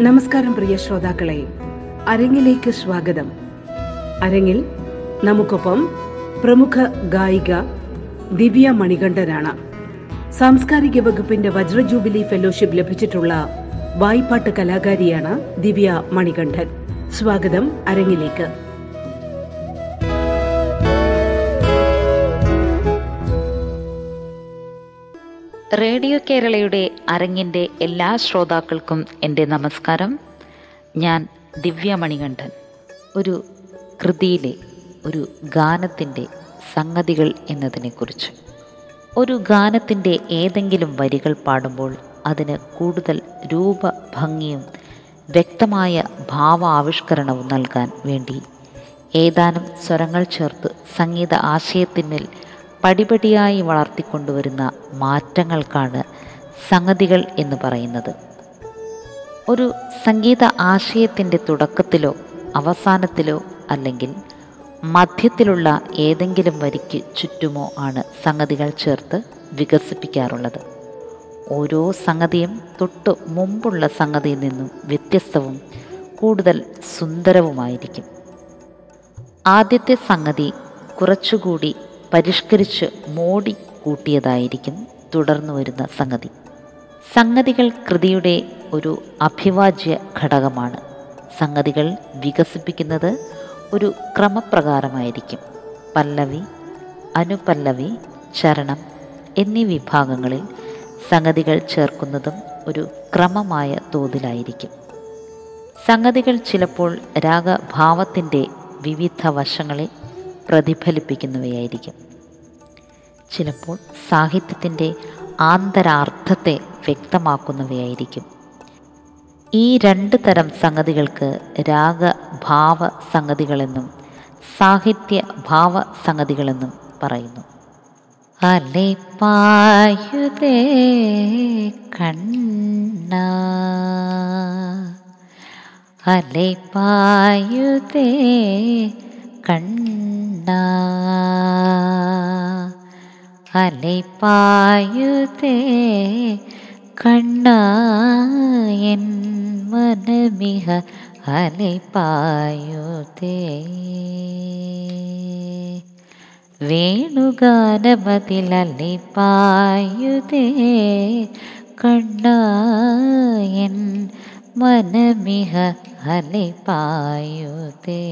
നമസ്കാരം പ്രിയ ശ്രോതാക്കളെ. അരങ്ങിലേക്ക് സ്വാഗതം. അരങ്ങിൽ നമുക്കൊപ്പം പ്രമുഖ ഗായിക ദിവ്യ മണികണ്ഠനാണ്. സാംസ്കാരിക വകുപ്പിന്റെ വജ്രജൂബിലി ഫെലോഷിപ്പ് ലഭിച്ചിട്ടുള്ള വായ്പാട്ട് കലാകാരിയാണ് ദിവ്യ മണികണ്ഠൻ. സ്വാഗതം അരങ്ങിലേക്ക്. റേഡിയോ കേരളയുടെ അരങ്ങിന്റെ എല്ലാ ശ്രോതാക്കൾക്കും എന്റെ നമസ്കാരം. ഞാൻ ദിവ്യ മണികണ്ഠൻ. ഒരു കൃതിയിലെ ഒരു ഗാനത്തിന്റെ സംഗതികൾ എന്നതിനെക്കുറിച്ച്. ഒരു ഗാനത്തിന്റെ ഏതെങ്കിലും വരികൾ പാടുമ്പോൾ അതിന് കൂടുതൽ രൂപഭംഗിയും വ്യക്തമായ ഭാവാവിഷ്കരണവും നൽകാൻ വേണ്ടി ഏതാനും സ്വരങ്ങൾ ചേർത്ത് സംഗീത ആശയത്തിന്മേൽ പടിപടിയായി വളർത്തിക്കൊണ്ടുവരുന്ന മാറ്റങ്ങൾക്കാണ് സംഗതികൾ എന്ന് പറയുന്നത്. ഒരു സംഗീത ആശയത്തിന്റെ തുടക്കത്തിലോ അവസാനത്തിലോ അല്ലെങ്കിൽ മധ്യത്തിലുള്ള ഏതെങ്കിലും വരിക്ക് ചുറ്റുമോ ആണ് സംഗതികൾ ചേർത്ത് വികസിപ്പിക്കാറുള്ളത്. ഓരോ സംഗതിയും തൊട്ട് മുമ്പുള്ള സംഗതിയിൽ നിന്നും വ്യത്യസ്തവും കൂടുതൽ സുന്ദരവുമായിരിക്കും. ആദ്യത്തെ സംഗതി കുറച്ചുകൂടി പരിഷ്കരിച്ച് മോടി കൂട്ടിയതായിരിക്കും തുടർന്നു വരുന്ന സംഗതി. സംഗതികൾ കൃതിയുടെ ഒരു അഭിവാജ്യ ഘടകമാണ്. സംഗതികൾ വികസിപ്പിക്കുന്നത് ഒരു ക്രമപ്രകാരമായിരിക്കും. പല്ലവി അനുപല്ലവി ചരണം എന്നീ വിഭാഗങ്ങളിൽ സംഗതികൾ ചേർക്കുന്നതും ഒരു ക്രമമായ തോതിലായിരിക്കും. സംഗതികൾ ചിലപ്പോൾ രാഗഭാവത്തിന്റെ വിവിധ വശങ്ങളെ പ്രതിഫലിപ്പിക്കുന്നവയായിരിക്കും. ചിലപ്പോൾ സാഹിത്യത്തിന്റെ ആന്തരാർത്ഥത്തെ വ്യക്തമാക്കുന്നവയായിരിക്കും. ഈ രണ്ട് തരം സംഗതികൾക്ക് രാഗഭാവ സംഗതികളെന്നും സാഹിത്യ ഭാവ സംഗതികളെന്നും പറയുന്നു. അലപ്പായുതേ കണ്ണ. അലപ്പായുതേ കണ്ണ. അലിപ്പായുതേ കണ്ണ എൻ മനമിഹ അലിപ്പായുതേ വേണുഗാനമതിലലിപ്പായുതേ കണ്ണ എൻ മനമിഹ അലിപ്പായുതേ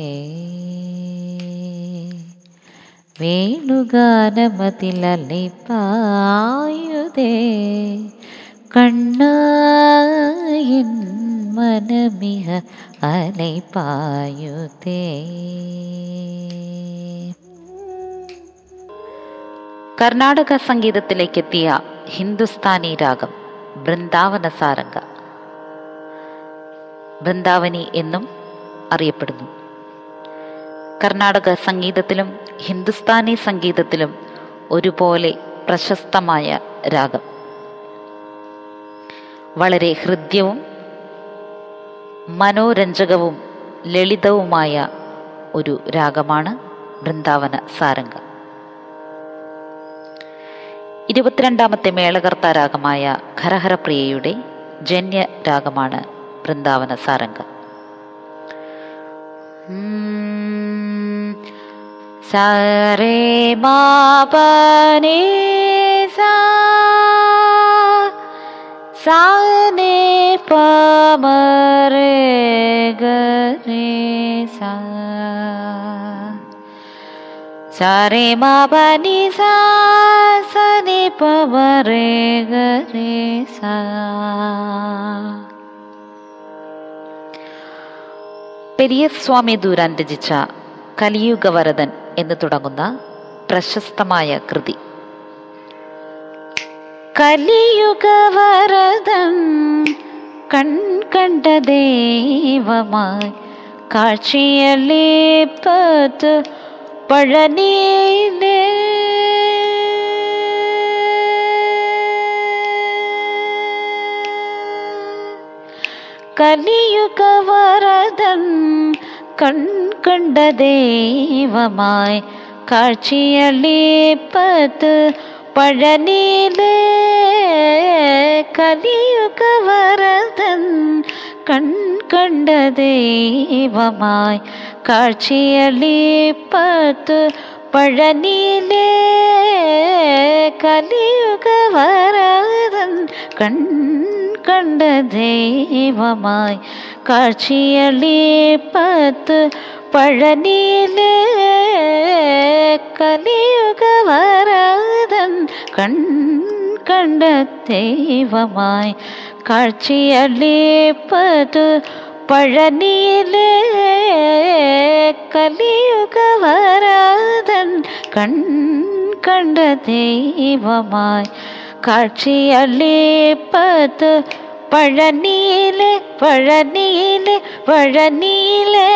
വേണുഗാനമതിലലിപ്പായുതേ കണ്ണായി മനമിഹ അലൈപ്പായുതേ കർണാടക സംഗീതത്തിലേക്കെത്തിയ ഹിന്ദുസ്ഥാനി രാഗം ബൃന്ദാവന സാരംഗ. ബൃന്ദാവനി എന്നും അറിയപ്പെടുന്നു. കർണാടക സംഗീതത്തിലും ഹിന്ദുസ്ഥാനി സംഗീതത്തിലും ഒരുപോലെ പ്രശസ്തമായ രാഗം. വളരെ ഹൃദ്യവും മനോരഞ്ജകവും ലളിതവുമായ ഒരു രാഗമാണ് ബൃന്ദാവന സാരംഗ. ഇരുപത്തിരണ്ടാമത്തെ മേളകർത്ത രാഗമായ ഖരഹരപ്രിയയുടെ ജന്യ രാഗമാണ് ബൃന്ദാവന സാരംഗ. சரே மாபனே சாதே பமரே கரே சரே மாபனி சனி பமரே கரே சா பெரிய சுவாமி தூரான் ரசிச்சா കലിയുഗവരദൻ എന്ന് തുടങ്ങുന്ന പ്രശസ്തമായ കൃതി. കലിയുഗവരതം കൺകണ്ട ദൈവമായി കാഴ്ചയല്ലേപ്പത്ത് പഴനിയിലേ? കലിയുഗവരദൻ കൺകണ്ട ദൈവമായി കാഴ്ചയളിപ്പത്ത് പഴനിയിലെ കലിയുഗവരദൻ കൺ കണ്ട ദൈവമായി കാഴ്ചയളിപ്പത്ത് പഴനിയിലെ കലിയുഗ വരതൻ കൺ കണ്ട ദൈവമായി കാഴ്ചയളിപ്പത്ത് പഴനിയിലെ കലിയുഗ വരതൻ കൺ കണ്ട ദൈവമായി കാഴ്ചയളിപ്പത് പഴനിയിലെ കലിയുഗ വരാതൻ കൺ കണ്ട ദൈവമായി കാഴ്ചയളിപ്പത് പഴനിയിലെ പഴനിയിലെ പഴനിയിലെ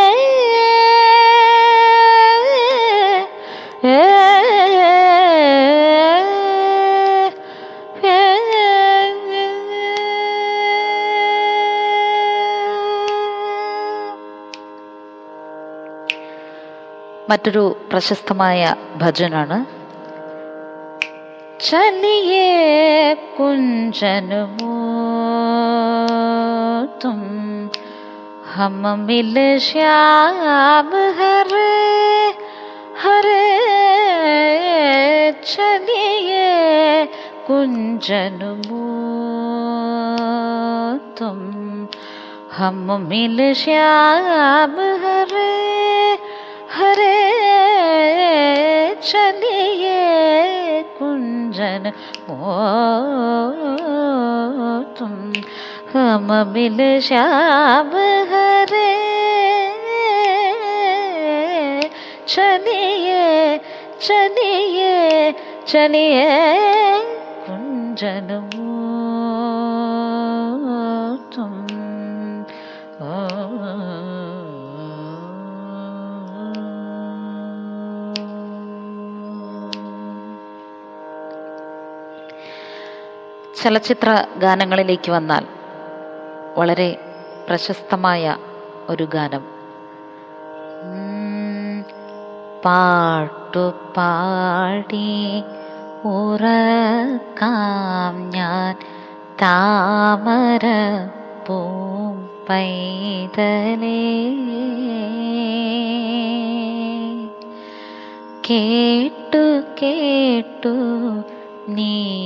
മറ്റൊരു പ്രശസ്തമായ ഭജനാണ് चलिए कुंजन वो तुम हम मिल श्याम हर हर चलिए कुंजन वो तुम हम मिल श्याम हरे हरे चलिए कुंजन ओ तुम हम मिल श्याम हरे चलिए चलिए चलिए कुंजन ചലച്ചിത്ര ഗാനങ്ങളിലേക്ക് വന്നാൽ വളരെ പ്രശസ്തമായ ഒരു ഗാനം. പാട്ടു പാടി ഉറക്കാം ഞാൻ. താമര പൂം പൈതലേ. കേട്ടു കേട്ടു നീയുറങ്ങൻ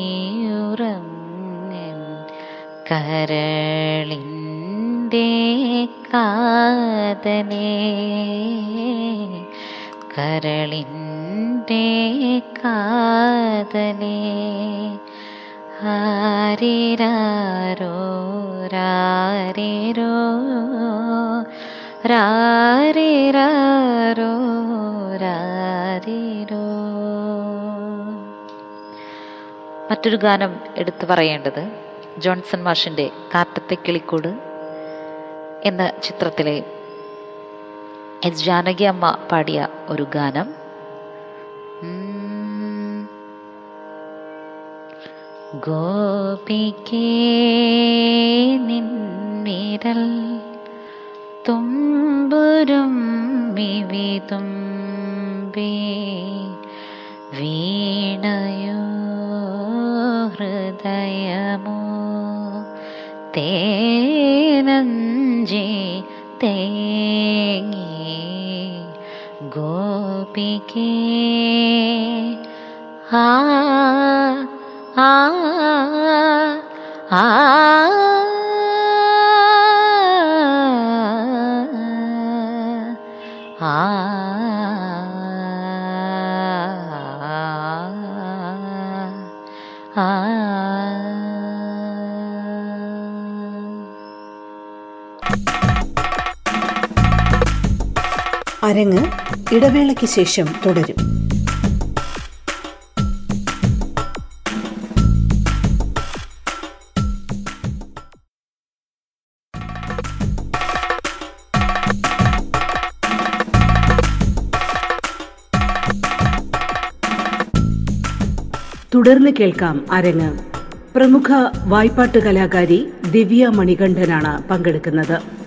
കരളിന്റെ കാതലേ കരളിന്റെ കാതലേ ആരിരാരോ രാരിരോ രാരിരാരോ രാരിരോ മറ്റൊരു ഗാനം എടുത്തു പറയേണ്ടത് ജോൺസൺ മാഷിന്റെ കാറ്റത്തെ കിളിക്കൂട് എന്ന ചിത്രത്തിലെ എസ് ജാനകി അമ്മ പാടിയ ഒരു ഗാനം. ഗോപിക്കേരൽ ഗോപിക്കേ നിന്നിരൽ തുമ്പുരും വീണയോ ഹൃദയമോ തേനഞ്ചി തേങ്ങി ഗോപിക്കേ ആ ആ ആ അരങ്ങ് ഇടവേളയ്ക്ക് ശേഷം തുടരും. തുടർന്ന് കേൾക്കാം അരങ്ങ്. പ്രമുഖ വായ്പാട്ട് കലാകാരി ദിവ്യ മണികണ്ഠനാണ് പങ്കെടുക്കുന്നത്.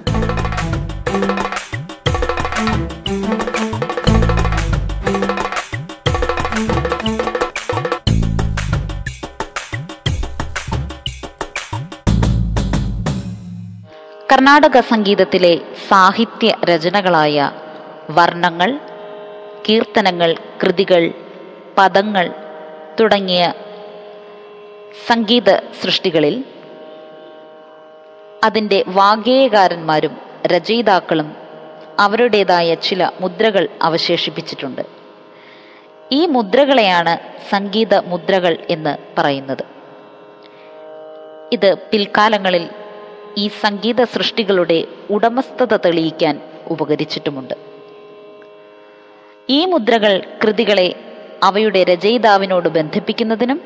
കർണാടക സംഗീതത്തിലെ സാഹിത്യ രചനകളായ വർണങ്ങൾ കീർത്തനങ്ങൾ കൃതികൾ പദങ്ങൾ തുടങ്ങിയ സംഗീത സൃഷ്ടികളിൽ അതിന്റെ വാഗേയകാരന്മാരും രചയിതാക്കളും അവരുടേതായ ചില മുദ്രകൾ അവശേഷിപ്പിച്ചിട്ടുണ്ട്. ഈ മുദ്രകളെയാണ് സംഗീത മുദ്രകൾ എന്ന് പറയുന്നത്. ഇത് പിൽക്കാലങ്ങളിൽ ഈ സംഗീത സൃഷ്ടികളുടെ ഉടമസ്ഥത തെളിയിക്കാൻ ഉപകരിച്ചിട്ടുമുണ്ട്. ഈ മുദ്രകൾ കൃതികളെ അവയുടെ രചയിതാവിനോട് ബന്ധിപ്പിക്കുന്നതിനും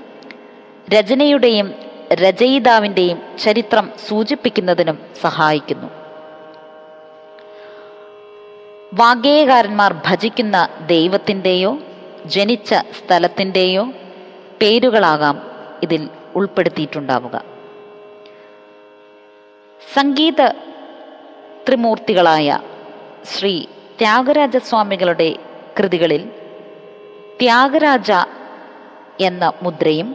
രചനയുടെയും രചയിതാവിന്റെയും ചരിത്രം സൂചിപ്പിക്കുന്നതിനും സഹായിക്കുന്നു. വാഗ്ഗേയകാരന്മാർ ഭജിക്കുന്ന ദൈവത്തിന്റെയോ ജനിച്ച സ്ഥലത്തിന്റെയോ പേരുകളാകാം ഇതിൽ ഉൾപ്പെടുത്തിയിട്ടുണ്ടാവുക. സംഗീത ത്രിമൂർത്തികളായ ശ്രീ ത്യാഗരാജസ്വാമികളുടെ കൃതികളിൽ ത്യാഗരാജ എന്ന മുദ്രയും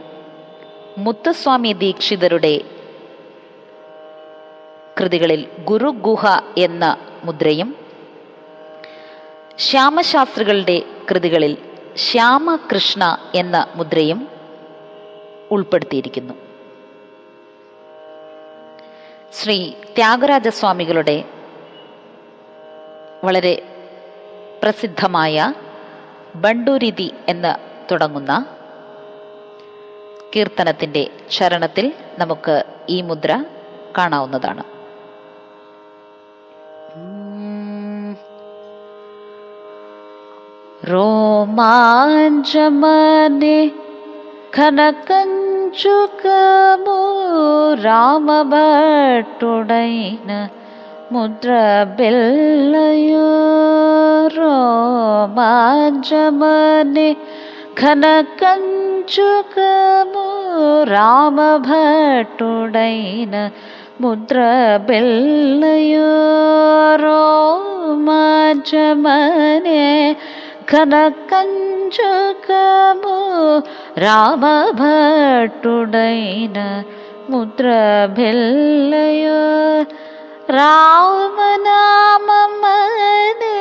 മുത്തുസ്വാമി ദീക്ഷിതരുടെ കൃതികളിൽ ഗുരുഗുഹ എന്ന മുദ്രയും ശ്യാമശാസ്ത്രികളുടെ കൃതികളിൽ ശ്യാമകൃഷ്ണ എന്ന മുദ്രയും ഉൾപ്പെടുത്തിയിരിക്കുന്നു. ശ്രീ ത്യാഗരാജസ്വാമികളുടെ വളരെ പ്രസിദ്ധമായ ബണ്ടൂരിതി എന്ന് തുടങ്ങുന്ന കീർത്തനത്തിന്റെ ചരണത്തിൽ നമുക്ക് ഈ മുദ്ര കാണാവുന്നതാണ്. रोमाञ्चमने खनकञ्चुकमु रामभट्टुडैन मुद्रबिल्लयो रोमाञ्चमने खनकञ्चुकमु रामभट्टुडैन मुद्रबिल्लयो रोमाञ्चमने కనకంచుకము రామభట్టుడైన ముద్రభిల్లయో రామనామమనే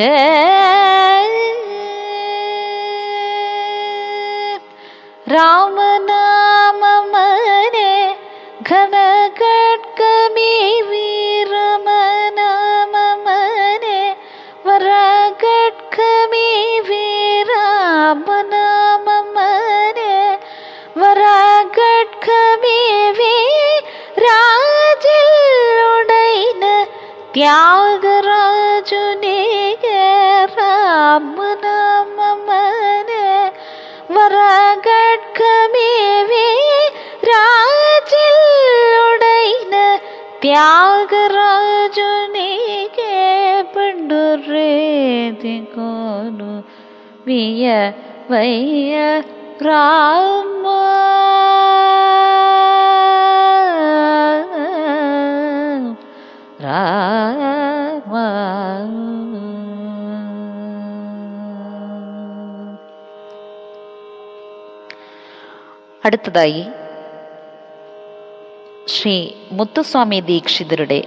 ఏ ತ್ಯಾಗರಾಜುನೇ ರಾಮ ನಾಮ ಮನ வரகட்கமேவே ராஜில்லுடைன தியாகராஜுனிகே பிண்டுரேதி கோனு விய வைய ராவ അടുത്തതായി ശ്രീ മുത്തുസ്വാമി ദീക്ഷിതരുടെ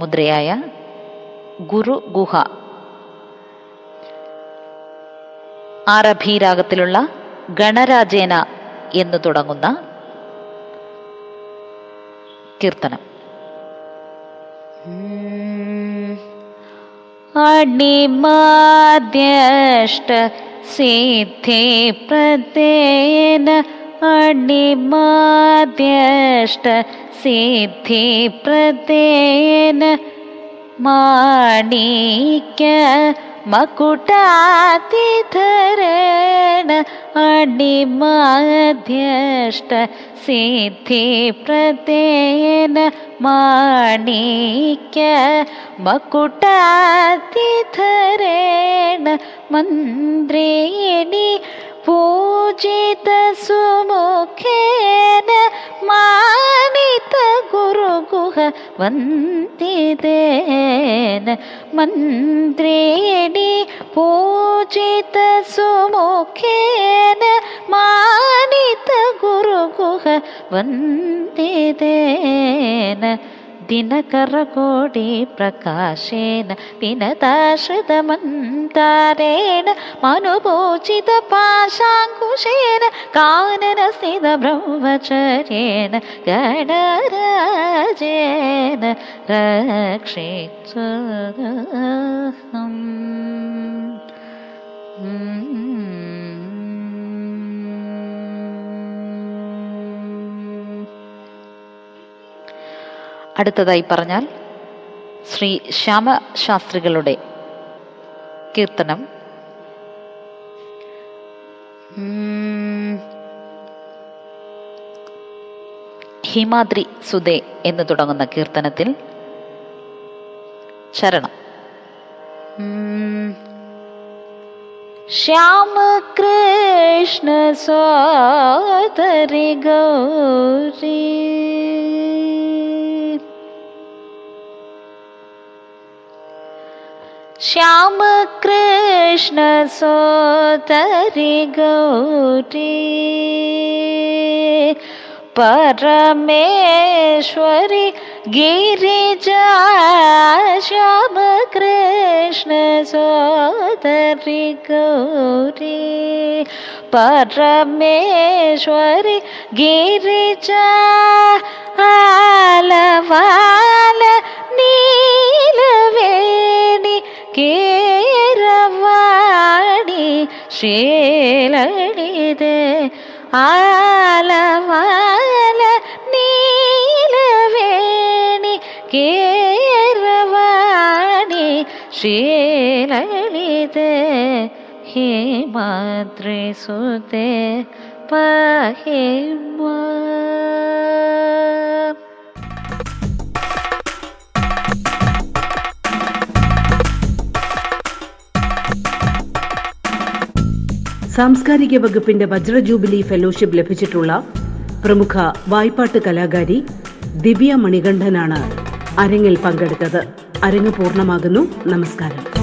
മുദ്രയായ ഗുരു ഗുഹ. ആറഭീരാഗത്തിലുള്ള ഗണരാജേന എന്ന് തുടങ്ങുന്ന കീർത്തനം. അണിമാദ്യഷ്ട സിദ്ധി പ്രത്യേന अणिमाद्यष्ट सिद्धि प्रतेन माणिक्य मकुटातिधरेण अणिमाध्यष्ट सिद्धिप्रतेन माणिक्य मकुटातिधरेण मन्द्रेणि पूजितसुमुखेन मानित गुरुगुह वन्दितेन मन्त्रेणि पूजितसुमुखेन मानित गुरुगुह वन्दितेन दिनकरकोटिप्रकाशेन दिनताश्रितमन्तारेण अनुकोचितपाशाङ्कुशेन काननसितब्रह्मचर्येण गणरजेन रक्षिचुग അടുത്തതായി പറഞ്ഞാൽ ശ്രീ ശ്യാമശാസ്ത്രികളുടെ കീർത്തനം. ഹിമാദ്രി സുദേ എന്ന് തുടങ്ങുന്ന കീർത്തനത്തിൽ ശരണം. ശ്യാമ കൃഷ്ണ സോദരി ഗൗരീ. श्याम कृष्ण सोदरि गौरी परमेश्वरी गिरिजा श्याम कृष्ण सोदरि गौरी परमेश्वरि गिरिजा आलवाल கேரவாடி ஷேலடிது ஆலவால நீலவேணி கேரவாடி ஷேலடிது ஹே மாத்ரி சுதே பஹே மா സാംസ്കാരിക വകുപ്പിന്റെ വജ്ര ജൂബിലി ഫെലോഷിപ്പ് ലഭിച്ചിട്ടുള്ള പ്രമുഖ വായ്പാട്ട് കലാകാരി ദിവ്യ മണികണ്ഠനാണ് അരങ്ങിൽ പങ്കെടുത്തത്. അരങ്ങ് പൂർണമാകുന്നു. നമസ്കാരം.